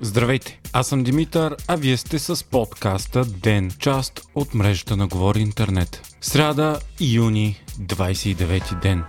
Здравейте, аз съм Димитър, а вие сте с подкаста ДЕН, част от мрежата на Говори Интернет. Сряда, юни, 29 ден.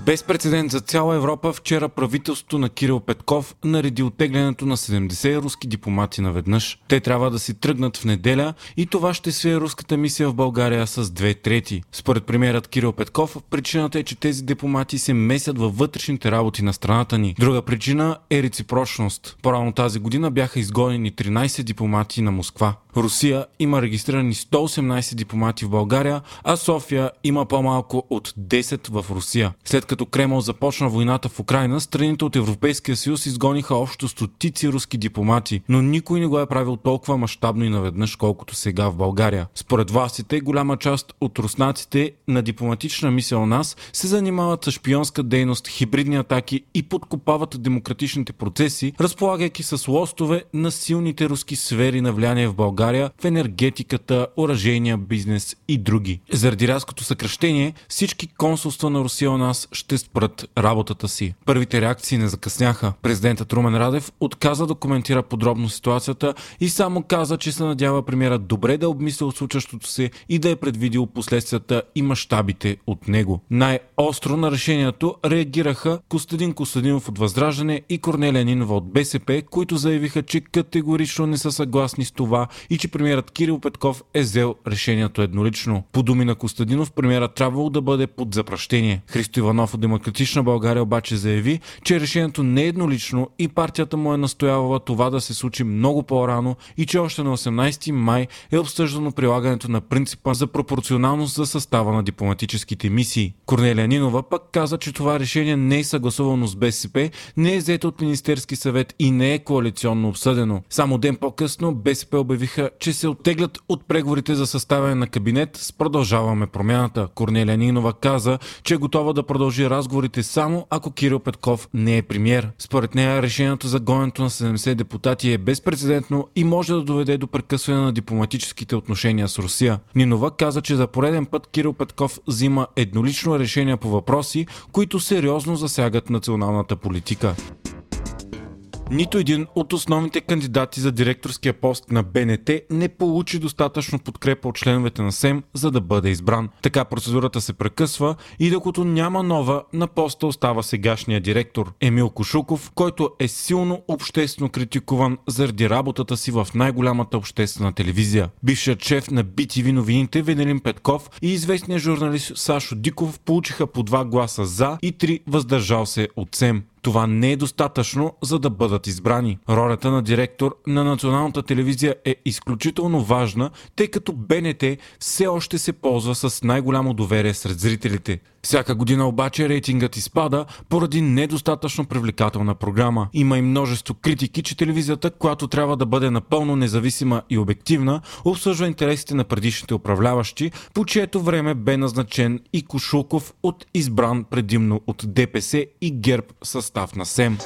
Без прецедент за цяла Европа, вчера правителството на Кирил Петков нареди оттеглянето на 70 руски дипломати наведнъж. Те трябва да си тръгнат в неделя и това ще свие руската мисия в България с две трети. Според премиерът Кирил Петков, причината е, че тези дипломати се месят във вътрешните работи на страната ни. Друга причина е реципрочност. По-рано тази година бяха изгонени 13 дипломати на Москва. Русия има регистрирани 118 дипломати в България, а София има по-малко от 10 в Русия. След като Кремъл започна войната в Украина, страните от Европейския съюз изгониха общо стотици руски дипломати, но никой не го е правил толкова мащабно и наведнъж, колкото сега в България. Според властите, голяма част от руснаците на дипломатична мисия у нас се занимават с шпионска дейност, хибридни атаки и подкопават демократичните процеси, разполагайки с лостове на силните руски сфери на влияние в България, в енергетиката, оръжейния бизнес и други. Заради рязкото съкръщение, всички консулства на Русия у нас ще спрат работата си. Първите реакции не закъсняха. Президентът Румен Радев отказа да коментира подробно ситуацията и само каза, че се надява премиерът добре да обмисля случващото се и да е предвидил последствията и мащабите от него. Най-остро на решението реагираха Костадин Костадинов от Възраждане и Корнелия Нинова от БСП, които заявиха, че категорично не са съгласни с това и че премиерът Кирил Петков е взел решението еднолично. По думи на Костадинов, премиерът трябвало да бъде под запращение. Христо Иванов от Демократична България обаче заяви, че решението не е еднолично и партията му е настоявала това да се случи много по-рано и че още на 18 май е обсъждано прилагането на принципа за пропорционалност за състава на дипломатическите мисии. Корнелия Нинова пък каза, че това решение не е съгласувано с БСП, не е взето от Министерски съвет и не е коалиционно обсъдено. Само ден по-късно БСП обявиха, че се оттеглят от преговорите за съставяне на кабинет с продължаваме промяната. Корнелия Нинова каза, че е готова да продължи разговорите само ако Кирил Петков не е премьер. Според нея решението за гоненето на 70 депутати е безпредседентно и може да доведе до прекъсване на дипломатическите отношения с Русия. Нинова каза, че за пореден път Кирил Петков взима еднолично решение по въпроси, които сериозно засягат националната политика. Нито един от основните кандидати за директорския пост на БНТ не получи достатъчно подкрепа от членовете на СЕМ, за да бъде избран. Така процедурата се прекъсва и докато няма нова, на поста остава сегашния директор Емил Кошуков, който е силно обществено критикуван заради работата си в най-голямата обществена телевизия. Бившият шеф на BTV новините Венелин Петков и известният журналист Сашо Диков получиха по два гласа за и три въздържал се от СЕМ това не е достатъчно, за да бъдат избрани. Ролята на директор на националната телевизия е изключително важна, тъй като БНТ все още се ползва с най-голямо доверие сред зрителите. Всяка година обаче рейтингът изпада поради недостатъчно привлекателна програма. Има и множество критики, че телевизията, която трябва да бъде напълно независима и обективна, обслужва интересите на предишните управляващи, по чието време бе назначен и Кошулков от избран предимно от ДПС и ГЕРБ състав на СЕМ.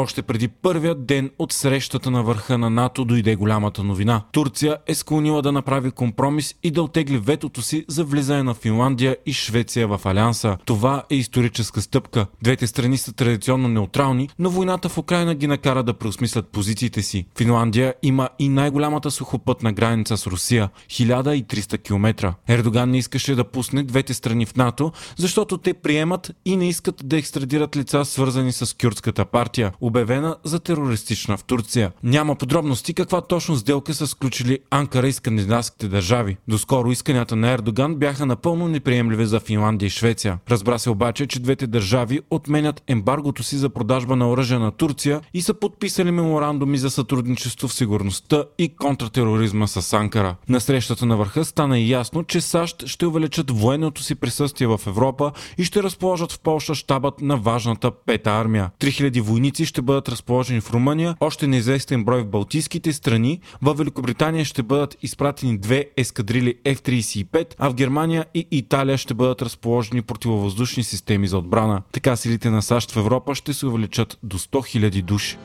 Още преди първия ден от срещата на върха на НАТО дойде голямата новина. Турция е склонила да направи компромис и да отегли ветото си за влизане на Финландия и Швеция в Алианса. Това е историческа стъпка. Двете страни са традиционно неутрални, но войната в Украина ги накара да преосмислят позициите си. Финландия има и най-голямата сухопътна граница с Русия 1300 км. Ердоган не искаше да пусне двете страни в НАТО, защото те приемат и не искат да екстрадират лица свързани с кюрдската партия обявена за терористична в Турция. Няма подробности каква точно сделка са сключили Анкара и скандинавските държави. Доскоро исканията на Ердоган бяха напълно неприемливи за Финландия и Швеция. Разбра се обаче, че двете държави отменят ембаргото си за продажба на оръжие на Турция и са подписали меморандуми за сътрудничество в сигурността и контртероризма с Анкара. На срещата на върха стана и ясно, че САЩ ще увеличат военното си присъствие в Европа и ще разположат в Польша щабът на важната пета армия. 3000 войници ще бъдат разположени в Румъния, още неизвестен брой в Балтийските страни. В Великобритания ще бъдат изпратени две ескадрили F-35, а в Германия и Италия ще бъдат разположени противовъздушни системи за отбрана. Така силите на САЩ в Европа ще се увеличат до 100 000 души.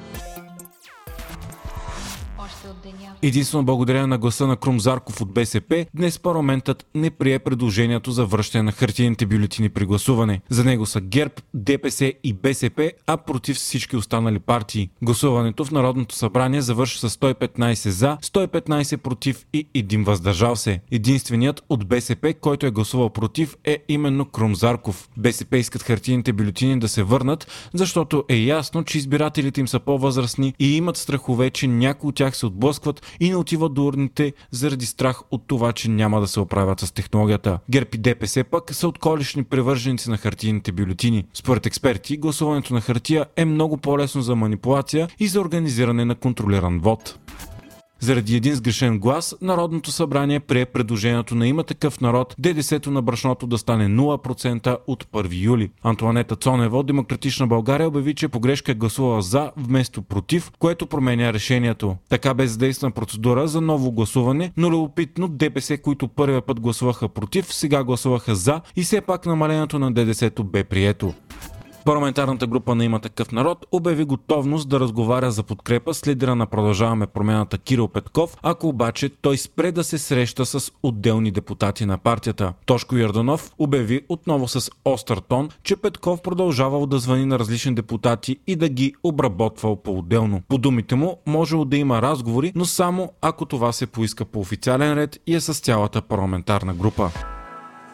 Единствено благодарение на гласа на Крум Зарков от БСП, днес парламентът не прие предложението за връщане на хартиените бюлетини при гласуване. За него са ГЕРБ, ДПС и БСП, а против всички останали партии. Гласуването в Народното събрание завърши с 115 за, 115 против и един въздържал се. Единственият от БСП, който е гласувал против е именно Крум Зарков. БСП искат хартиените бюлетини да се върнат, защото е ясно, че избирателите им са по-възрастни и имат страхове, че някои от тях се отблъскват и не отиват до урните заради страх от това, че няма да се оправят с технологията. ГЕРБ и ДПС пък са отколешни превърженици на хартийните бюлетини. Според експерти, гласуването на хартия е много по-лесно за манипулация и за организиране на контролиран вод. Заради един сгрешен глас, Народното събрание прие предложението на има такъв народ ДДС-то на брашното да стане 0% от 1 юли. Антуанета Цонева от Демократична България обяви, че погрешка е гласувала за вместо против, което променя решението. Така бе задействана процедура за ново гласуване, но любопитно ДПС, които първия път гласуваха против, сега гласуваха за и все пак намалението на ДДС-то бе прието. Парламентарната група на има такъв народ обяви готовност да разговаря за подкрепа с лидера на продължаваме промената Кирил Петков, ако обаче той спре да се среща с отделни депутати на партията. Тошко Ярданов обяви отново с остър тон, че Петков продължавал да звъни на различни депутати и да ги обработвал по-отделно. По думите му, можело да има разговори, но само ако това се поиска по официален ред и е с цялата парламентарна група.